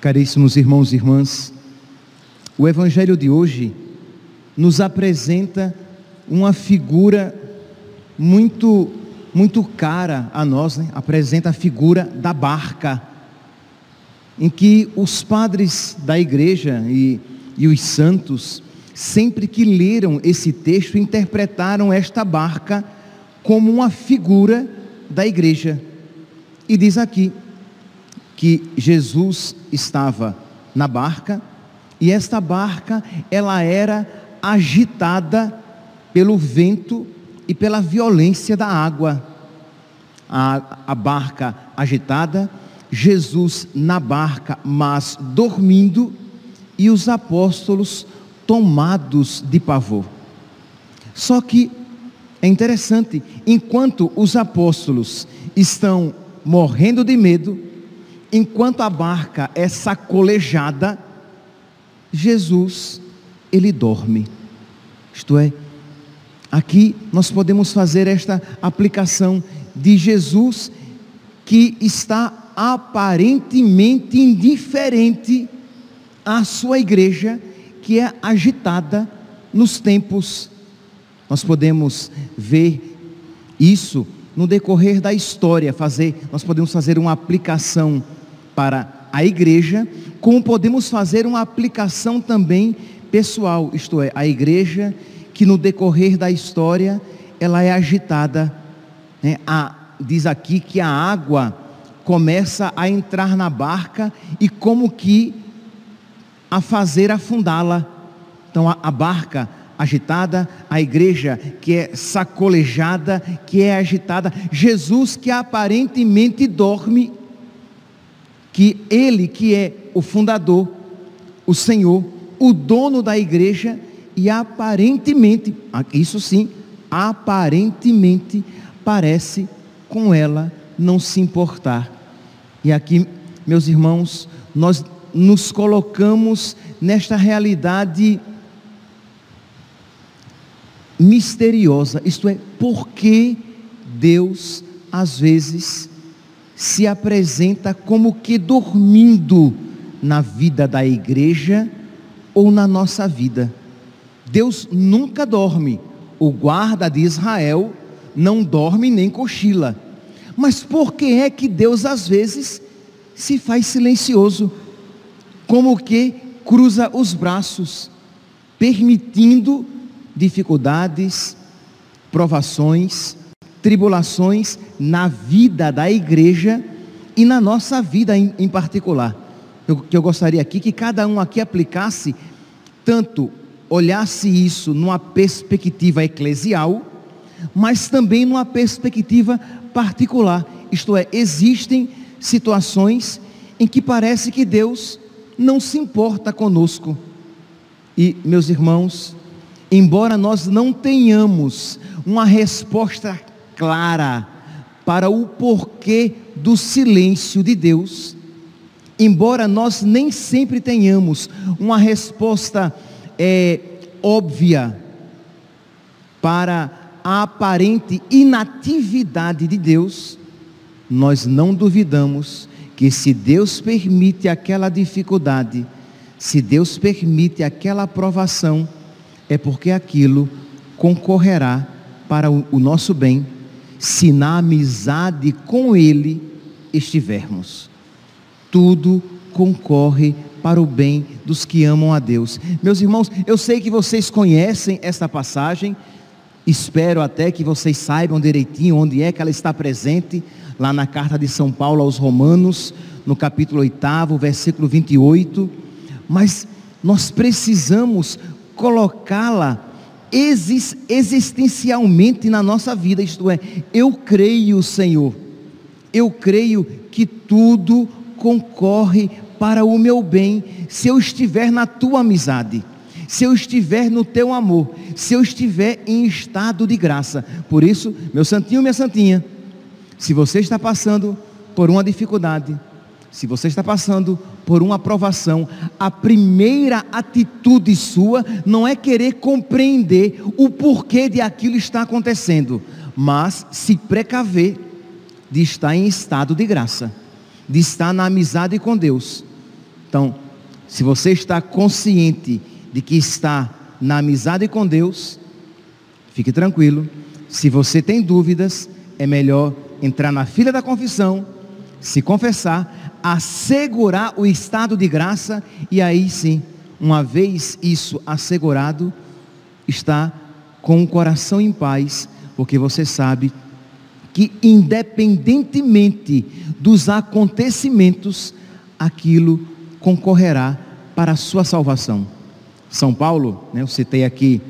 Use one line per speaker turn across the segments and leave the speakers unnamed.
Caríssimos irmãos e irmãs, o Evangelho de hoje nos apresenta uma figura muito, muito cara a nós, né? apresenta a figura da barca, em que os padres da igreja e, e os santos, sempre que leram esse texto, interpretaram esta barca como uma figura da igreja. E diz aqui, que Jesus estava na barca e esta barca ela era agitada pelo vento e pela violência da água. A, a barca agitada, Jesus na barca, mas dormindo, e os apóstolos tomados de pavor. Só que é interessante, enquanto os apóstolos estão morrendo de medo, enquanto a barca é sacolejada, Jesus, ele dorme. Isto é, aqui nós podemos fazer esta aplicação de Jesus que está aparentemente indiferente à sua igreja, que é agitada nos tempos. Nós podemos ver isso no decorrer da história, fazer, nós podemos fazer uma aplicação para a igreja, como podemos fazer uma aplicação também pessoal, isto é, a igreja que no decorrer da história ela é agitada. Né? A, diz aqui que a água começa a entrar na barca e como que a fazer afundá-la. Então a, a barca agitada, a igreja que é sacolejada, que é agitada, Jesus que aparentemente dorme que ele que é o fundador, o Senhor, o dono da igreja e aparentemente, isso sim, aparentemente parece com ela não se importar. E aqui, meus irmãos, nós nos colocamos nesta realidade misteriosa, isto é, por que Deus às vezes se apresenta como que dormindo na vida da igreja ou na nossa vida. Deus nunca dorme. O guarda de Israel não dorme nem cochila. Mas por que é que Deus às vezes se faz silencioso? Como que cruza os braços, permitindo dificuldades, provações, tribulações na vida da igreja e na nossa vida em, em particular. Eu, que eu gostaria aqui que cada um aqui aplicasse, tanto olhasse isso numa perspectiva eclesial, mas também numa perspectiva particular. Isto é, existem situações em que parece que Deus não se importa conosco. E, meus irmãos, embora nós não tenhamos uma resposta clara para o porquê do silêncio de Deus, embora nós nem sempre tenhamos uma resposta é, óbvia para a aparente inatividade de Deus, nós não duvidamos que se Deus permite aquela dificuldade, se Deus permite aquela aprovação, é porque aquilo concorrerá para o nosso bem se na amizade com Ele estivermos. Tudo concorre para o bem dos que amam a Deus. Meus irmãos, eu sei que vocês conhecem esta passagem, espero até que vocês saibam direitinho onde é que ela está presente, lá na carta de São Paulo aos Romanos, no capítulo 8, versículo 28, mas nós precisamos colocá-la existencialmente na nossa vida, isto é, eu creio, Senhor, eu creio que tudo concorre para o meu bem, se eu estiver na tua amizade, se eu estiver no teu amor, se eu estiver em estado de graça. Por isso, meu santinho, minha santinha, se você está passando por uma dificuldade, se você está passando por uma aprovação, a primeira atitude sua não é querer compreender o porquê de aquilo está acontecendo, mas se precaver de estar em estado de graça, de estar na amizade com Deus. Então, se você está consciente de que está na amizade com Deus, fique tranquilo. Se você tem dúvidas, é melhor entrar na fila da confissão, se confessar, assegurar o estado de graça e aí sim, uma vez isso assegurado, está com o coração em paz, porque você sabe que independentemente dos acontecimentos, aquilo concorrerá para a sua salvação. São Paulo, né, eu citei aqui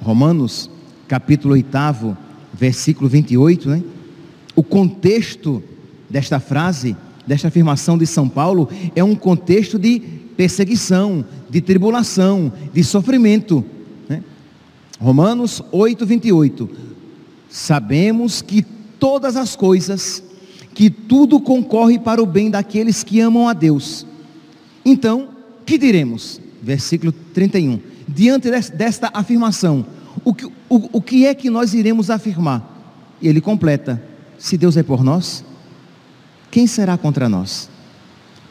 Romanos, capítulo 8, versículo 28, né? O contexto desta frase, desta afirmação de São Paulo, é um contexto de perseguição, de tribulação, de sofrimento. Né? Romanos 8, 28. Sabemos que todas as coisas, que tudo concorre para o bem daqueles que amam a Deus então, que diremos? Versículo 31. Diante desta afirmação, o que, o, o que é que nós iremos afirmar? E ele completa: se Deus é por nós, quem será contra nós?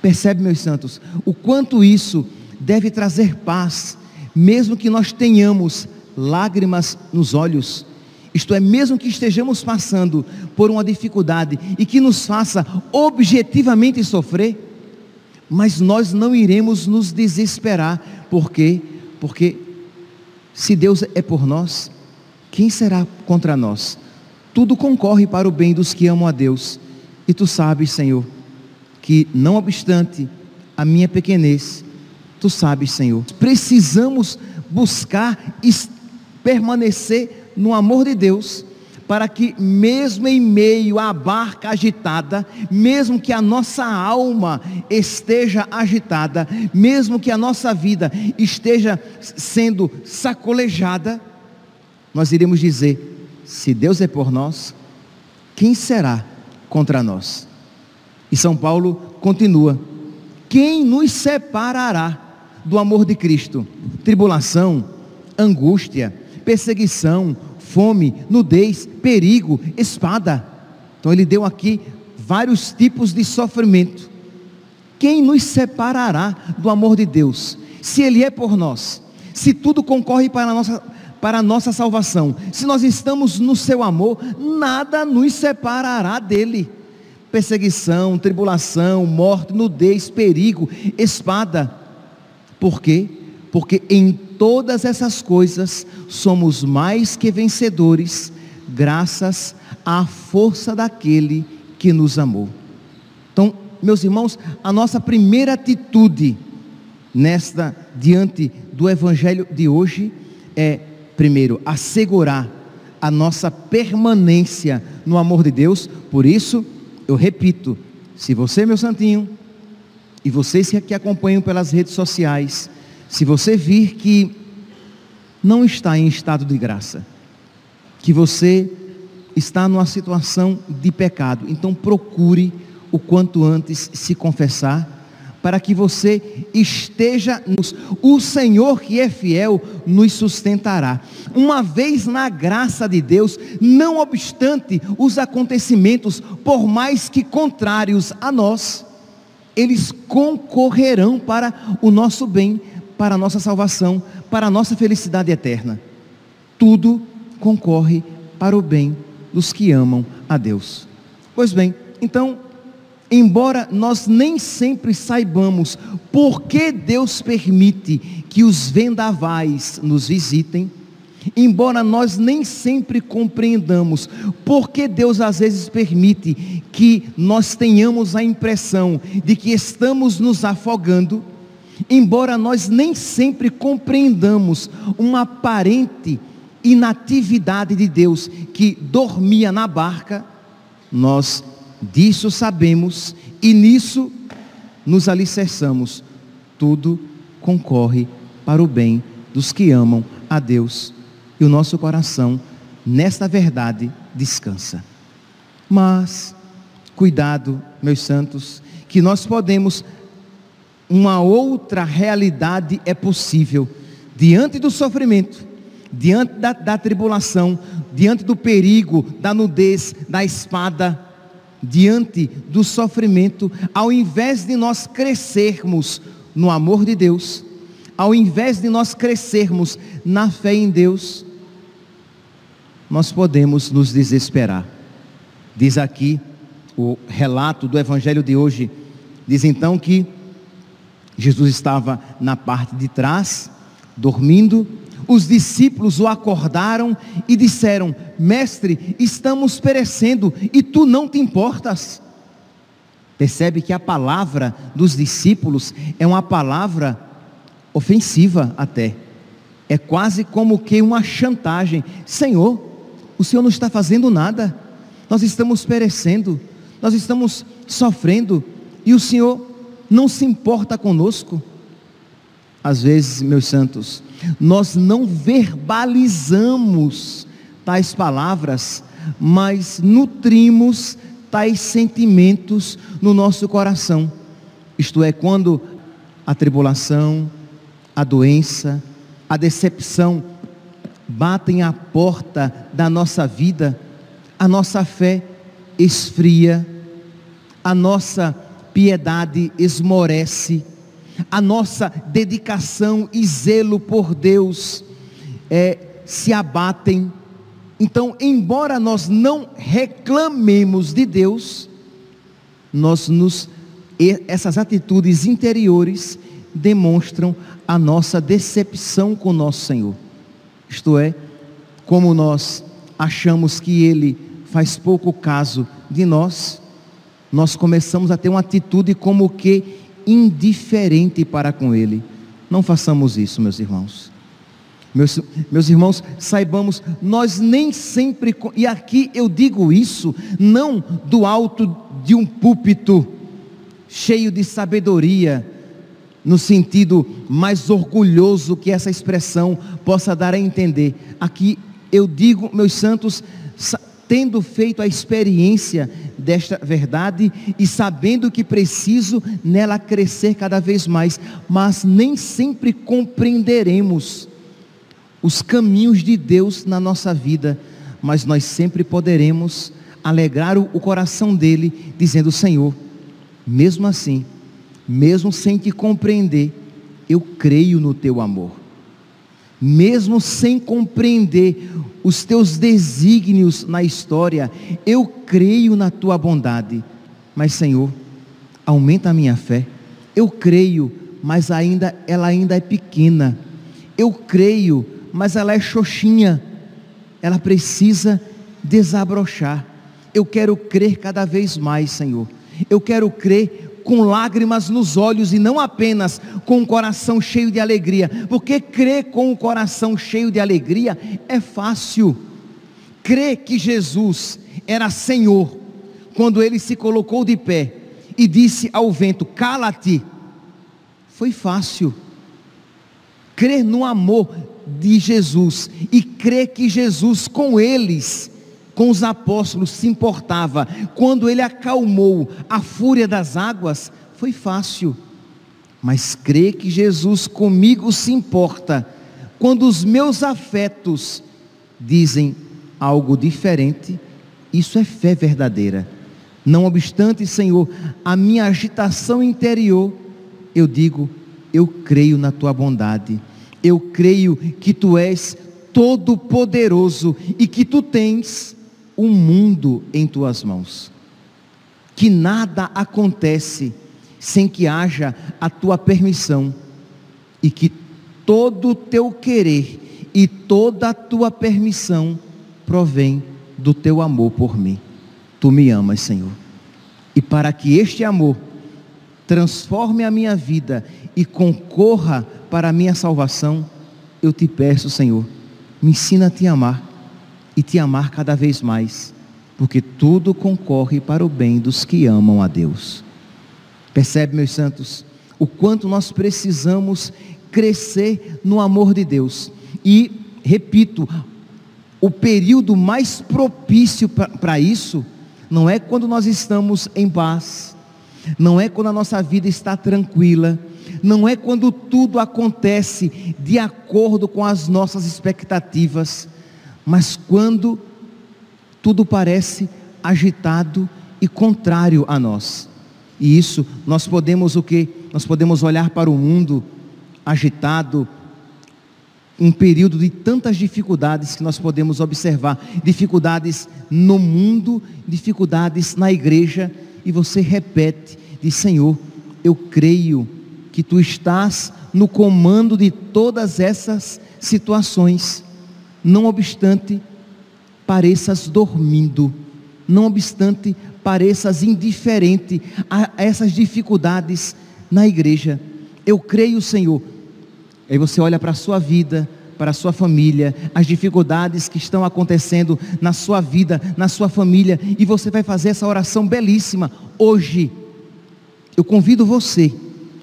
Percebe, meus santos, o quanto isso deve trazer paz, mesmo que nós tenhamos lágrimas nos olhos, isto é, mesmo que estejamos passando por uma dificuldade e que nos faça objetivamente sofrer, mas nós não iremos nos desesperar, por quê? Porque se Deus é por nós, quem será contra nós? Tudo concorre para o bem dos que amam a Deus. E tu sabes, Senhor, que não obstante a minha pequenez, tu sabes, Senhor, precisamos buscar permanecer no amor de Deus para que, mesmo em meio à barca agitada, mesmo que a nossa alma esteja agitada, mesmo que a nossa vida esteja sendo sacolejada, nós iremos dizer: se Deus é por nós, quem será contra nós? E São Paulo continua: quem nos separará do amor de Cristo? Tribulação, angústia, perseguição, fome, nudez, perigo, espada. Então ele deu aqui vários tipos de sofrimento. Quem nos separará do amor de Deus? Se Ele é por nós, se tudo concorre para a nossa, para a nossa salvação, se nós estamos no Seu amor, nada nos separará dele. Perseguição, tribulação, morte, nudez, perigo, espada. Por quê? Porque em todas essas coisas somos mais que vencedores, graças à força daquele que nos amou. Então, meus irmãos, a nossa primeira atitude nesta diante do evangelho de hoje é primeiro assegurar a nossa permanência no amor de Deus. Por isso, eu repito, se você, meu santinho, e vocês que acompanham pelas redes sociais, se você vir que não está em estado de graça, que você está numa situação de pecado, então procure o quanto antes se confessar, para que você esteja nos. O Senhor que é fiel nos sustentará. Uma vez na graça de Deus, não obstante os acontecimentos, por mais que contrários a nós, eles concorrerão para o nosso bem para a nossa salvação, para a nossa felicidade eterna. Tudo concorre para o bem dos que amam a Deus. Pois bem, então, embora nós nem sempre saibamos por que Deus permite que os vendavais nos visitem, embora nós nem sempre compreendamos por que Deus às vezes permite que nós tenhamos a impressão de que estamos nos afogando, Embora nós nem sempre compreendamos uma aparente inatividade de Deus que dormia na barca, nós disso sabemos e nisso nos alicerçamos. Tudo concorre para o bem dos que amam a Deus e o nosso coração nesta verdade descansa. Mas, cuidado, meus santos, que nós podemos, uma outra realidade é possível, diante do sofrimento, diante da, da tribulação, diante do perigo, da nudez, da espada, diante do sofrimento, ao invés de nós crescermos no amor de Deus, ao invés de nós crescermos na fé em Deus, nós podemos nos desesperar. Diz aqui o relato do evangelho de hoje, diz então que Jesus estava na parte de trás, dormindo, os discípulos o acordaram e disseram: Mestre, estamos perecendo e tu não te importas. Percebe que a palavra dos discípulos é uma palavra ofensiva até. É quase como que uma chantagem. Senhor, o Senhor não está fazendo nada. Nós estamos perecendo. Nós estamos sofrendo. E o Senhor não se importa conosco. Às vezes, meus santos, nós não verbalizamos tais palavras, mas nutrimos tais sentimentos no nosso coração. Isto é, quando a tribulação, a doença, a decepção batem à porta da nossa vida, a nossa fé esfria, a nossa piedade esmorece, a nossa dedicação e zelo por Deus é, se abatem. Então, embora nós não reclamemos de Deus, nós nos essas atitudes interiores demonstram a nossa decepção com o nosso Senhor. Isto é, como nós achamos que Ele faz pouco caso de nós, nós começamos a ter uma atitude como que indiferente para com Ele. Não façamos isso, meus irmãos. Meus, meus irmãos, saibamos, nós nem sempre, e aqui eu digo isso, não do alto de um púlpito cheio de sabedoria, no sentido mais orgulhoso que essa expressão possa dar a entender. Aqui eu digo, meus santos, tendo feito a experiência desta verdade e sabendo que preciso nela crescer cada vez mais, mas nem sempre compreenderemos os caminhos de Deus na nossa vida, mas nós sempre poderemos alegrar o coração dele, dizendo: Senhor, mesmo assim, mesmo sem te compreender, eu creio no teu amor. Mesmo sem compreender os teus desígnios na história, eu creio na tua bondade. Mas, Senhor, aumenta a minha fé. Eu creio, mas ainda ela ainda é pequena. Eu creio, mas ela é xoxinha. Ela precisa desabrochar. Eu quero crer cada vez mais, Senhor. Eu quero crer com lágrimas nos olhos e não apenas com o coração cheio de alegria, porque crer com o coração cheio de alegria é fácil. Crer que Jesus era Senhor, quando ele se colocou de pé e disse ao vento: Cala-te, foi fácil. Crer no amor de Jesus e crer que Jesus com eles com os apóstolos se importava. Quando ele acalmou a fúria das águas, foi fácil. Mas crer que Jesus comigo se importa, quando os meus afetos dizem algo diferente, isso é fé verdadeira. Não obstante, Senhor, a minha agitação interior, eu digo, eu creio na tua bondade. Eu creio que tu és todo poderoso e que tu tens o mundo em tuas mãos. Que nada acontece sem que haja a tua permissão e que todo o teu querer e toda a tua permissão provém do teu amor por mim. Tu me amas, Senhor. E para que este amor transforme a minha vida e concorra para a minha salvação, eu te peço, Senhor, me ensina a te amar e te amar cada vez mais, porque tudo concorre para o bem dos que amam a Deus. Percebe, meus santos, o quanto nós precisamos crescer no amor de Deus. E, repito, o período mais propício para isso não é quando nós estamos em paz, não é quando a nossa vida está tranquila, não é quando tudo acontece de acordo com as nossas expectativas, mas quando tudo parece agitado e contrário a nós. E isso nós podemos o que? Nós podemos olhar para o mundo agitado, um período de tantas dificuldades que nós podemos observar, dificuldades no mundo, dificuldades na igreja, e você repete, diz Senhor, eu creio que tu estás no comando de todas essas situações, não obstante pareças dormindo, não obstante pareças indiferente a essas dificuldades na igreja. Eu creio, Senhor. Aí você olha para a sua vida, para a sua família, as dificuldades que estão acontecendo na sua vida, na sua família, e você vai fazer essa oração belíssima hoje. Eu convido você,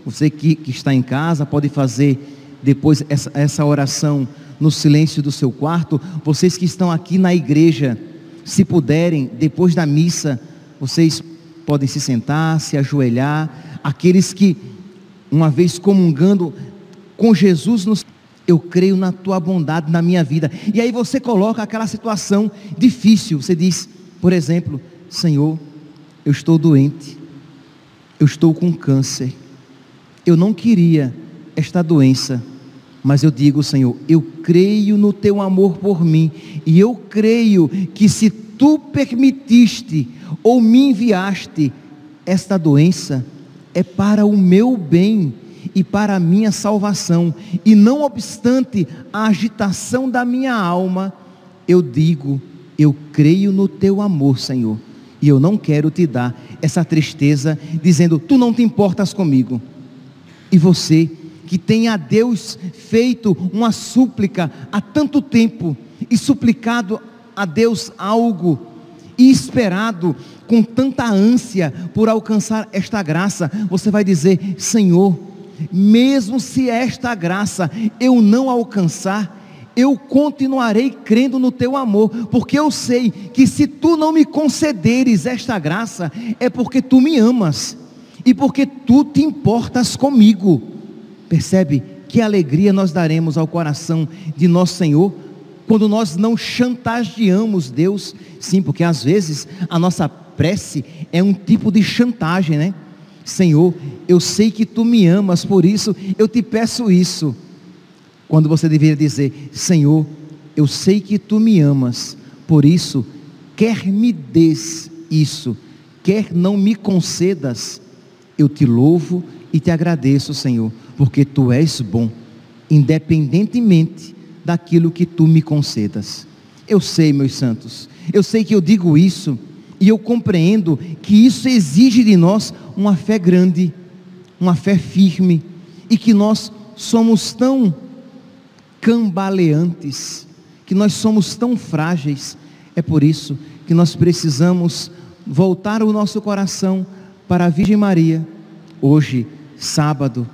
você que, que está em casa, pode fazer depois essa, essa oração no silêncio do seu quarto. Vocês que estão aqui na igreja, se puderem, depois da missa, vocês podem se sentar, se ajoelhar. Aqueles que, uma vez comungando com Jesus, nos, eu creio na tua bondade na minha vida. E aí você coloca aquela situação difícil. Você diz, por exemplo, Senhor, eu estou doente, eu estou com câncer. Eu não queria esta doença, mas eu digo, Senhor, eu creio no teu amor por mim, e eu creio que se tu permitiste ou me enviaste esta doença, é para o meu bem e para a minha salvação, e não obstante a agitação da minha alma, eu digo, eu creio no teu amor, Senhor, e eu não quero te dar essa tristeza, dizendo, tu não te importas comigo. E você, que tem a Deus feito uma súplica há tanto tempo, e suplicado a Deus algo, e esperado com tanta ânsia por alcançar esta graça, você vai dizer: Senhor, mesmo se esta graça eu não alcançar, eu continuarei crendo no teu amor, porque eu sei que se tu não me concederes esta graça, é porque tu me amas e porque tu te importas comigo. Percebe que alegria nós daremos ao coração de nosso Senhor quando nós não chantageamos Deus, sim, porque às vezes a nossa prece é um tipo de chantagem, né? Senhor, eu sei que tu me amas, por isso eu te peço isso. Quando você deveria dizer, Senhor, eu sei que tu me amas, por isso, quer me des isso, quer não me concedas, eu te louvo e te agradeço, Senhor, porque tu és bom, independentemente daquilo que tu me concedas. Eu sei, meus santos, eu sei que eu digo isso e eu compreendo que isso exige de nós uma fé grande, uma fé firme e que nós somos tão cambaleantes, que nós somos tão frágeis. É por isso que nós precisamos voltar o nosso coração para a Virgem Maria. Hoje, sábado,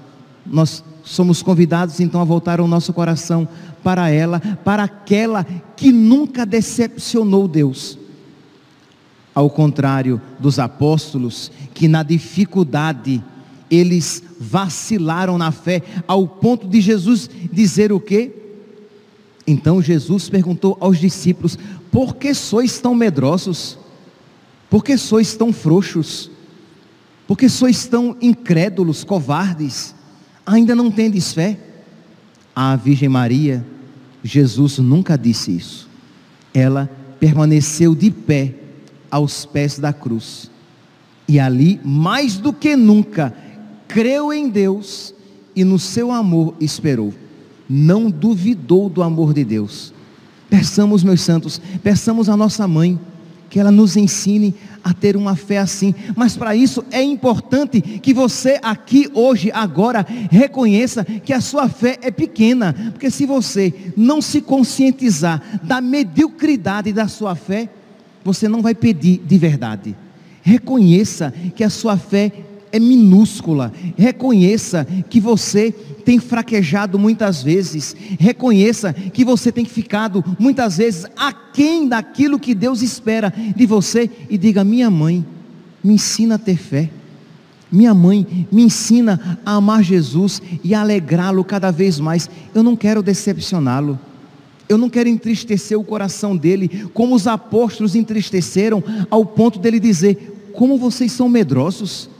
nós somos convidados então a voltar o nosso coração para ela, para aquela que nunca decepcionou Deus. Ao contrário dos apóstolos, que na dificuldade eles vacilaram na fé, ao ponto de Jesus dizer o quê? Então Jesus perguntou aos discípulos: Por que sois tão medrosos? Por que sois tão frouxos? Por que sois tão incrédulos, covardes? Ainda não tendes fé? A Virgem Maria Jesus nunca disse isso. Ela permaneceu de pé aos pés da cruz. E ali, mais do que nunca, creu em Deus e no seu amor esperou. Não duvidou do amor de Deus. Peçamos, meus santos, peçamos a nossa mãe que ela nos ensine a ter uma fé assim. Mas para isso é importante que você aqui hoje, agora, reconheça que a sua fé é pequena. Porque se você não se conscientizar da mediocridade da sua fé, você não vai pedir de verdade. Reconheça que a sua fé é minúscula. Reconheça que você tem fraquejado muitas vezes. Reconheça que você tem ficado muitas vezes aquém daquilo que Deus espera de você e diga: "Minha mãe, me ensina a ter fé. Minha mãe me ensina a amar Jesus e alegrá-lo cada vez mais. Eu não quero decepcioná-lo. Eu não quero entristecer o coração dele, como os apóstolos entristeceram, ao ponto dele dizer: Como vocês são medrosos,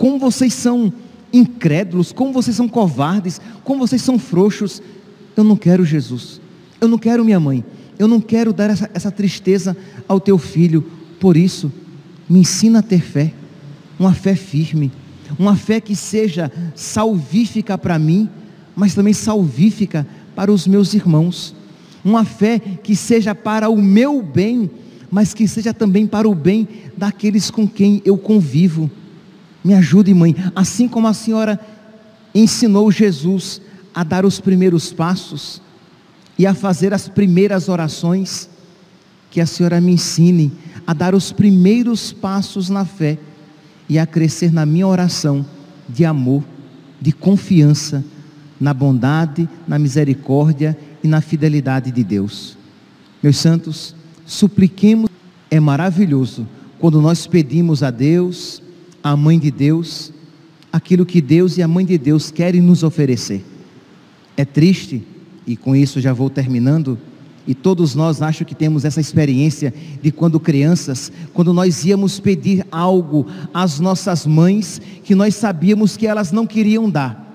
como vocês são incrédulos, como vocês são covardes, como vocês são frouxos. Eu não quero Jesus, eu não quero minha mãe, eu não quero dar essa, essa tristeza ao teu filho. Por isso, me ensina a ter fé, uma fé firme, uma fé que seja salvífica para mim, mas também salvífica para os meus irmãos uma fé que seja para o meu bem, mas que seja também para o bem daqueles com quem eu convivo. Me ajude, mãe, assim como a senhora ensinou Jesus a dar os primeiros passos e a fazer as primeiras orações, que a senhora me ensine a dar os primeiros passos na fé e a crescer na minha oração de amor, de confiança, na bondade, na misericórdia e na fidelidade de Deus. Meus santos, supliquemos, é maravilhoso quando nós pedimos a Deus, a Mãe de Deus, aquilo que Deus e a Mãe de Deus querem nos oferecer. É triste, e com isso já vou terminando, e todos nós acho que temos essa experiência de quando crianças, quando nós íamos pedir algo às nossas mães que nós sabíamos que elas não queriam dar.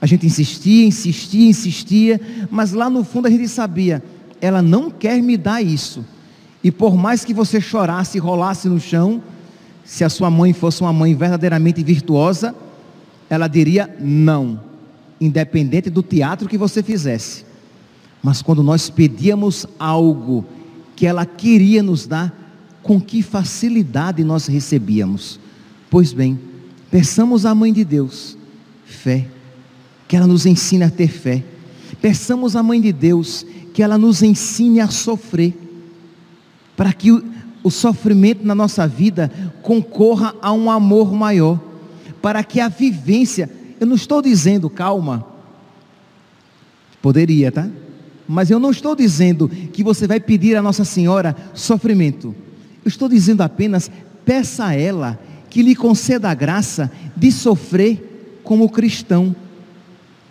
A gente insistia, insistia, insistia, mas lá no fundo a gente sabia, ela não quer me dar isso. E por mais que você chorasse e rolasse no chão, se a sua mãe fosse uma mãe verdadeiramente virtuosa, ela diria não, independente do teatro que você fizesse. Mas quando nós pedíamos algo que ela queria nos dar, com que facilidade nós recebíamos? Pois bem, peçamos à mãe de Deus fé que ela nos ensine a ter fé. Peçamos à Mãe de Deus que ela nos ensine a sofrer, para que o sofrimento na nossa vida concorra a um amor maior, para que a vivência, eu não estou dizendo, calma, poderia, tá? Mas eu não estou dizendo que você vai pedir a Nossa Senhora sofrimento. Eu estou dizendo apenas, peça a ela que lhe conceda a graça de sofrer como cristão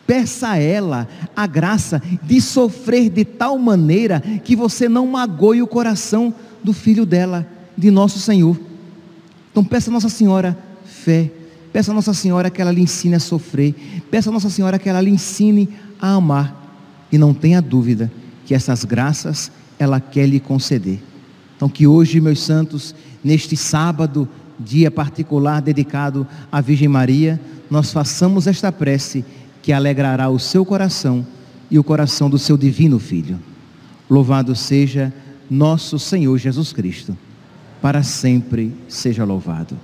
Peça a ela a graça de sofrer de tal maneira que você não magoe o coração do filho dela, de nosso Senhor. Então peça a Nossa Senhora fé, peça a Nossa Senhora que ela lhe ensine a sofrer, peça a Nossa Senhora que ela lhe ensine a amar. E não tenha dúvida que essas graças ela quer lhe conceder. Então que hoje, meus santos, neste sábado, dia particular dedicado à Virgem Maria, nós façamos esta prece que alegrará o seu coração e o coração do seu divino Filho. Louvado seja nosso Senhor Jesus Cristo, para sempre seja louvado.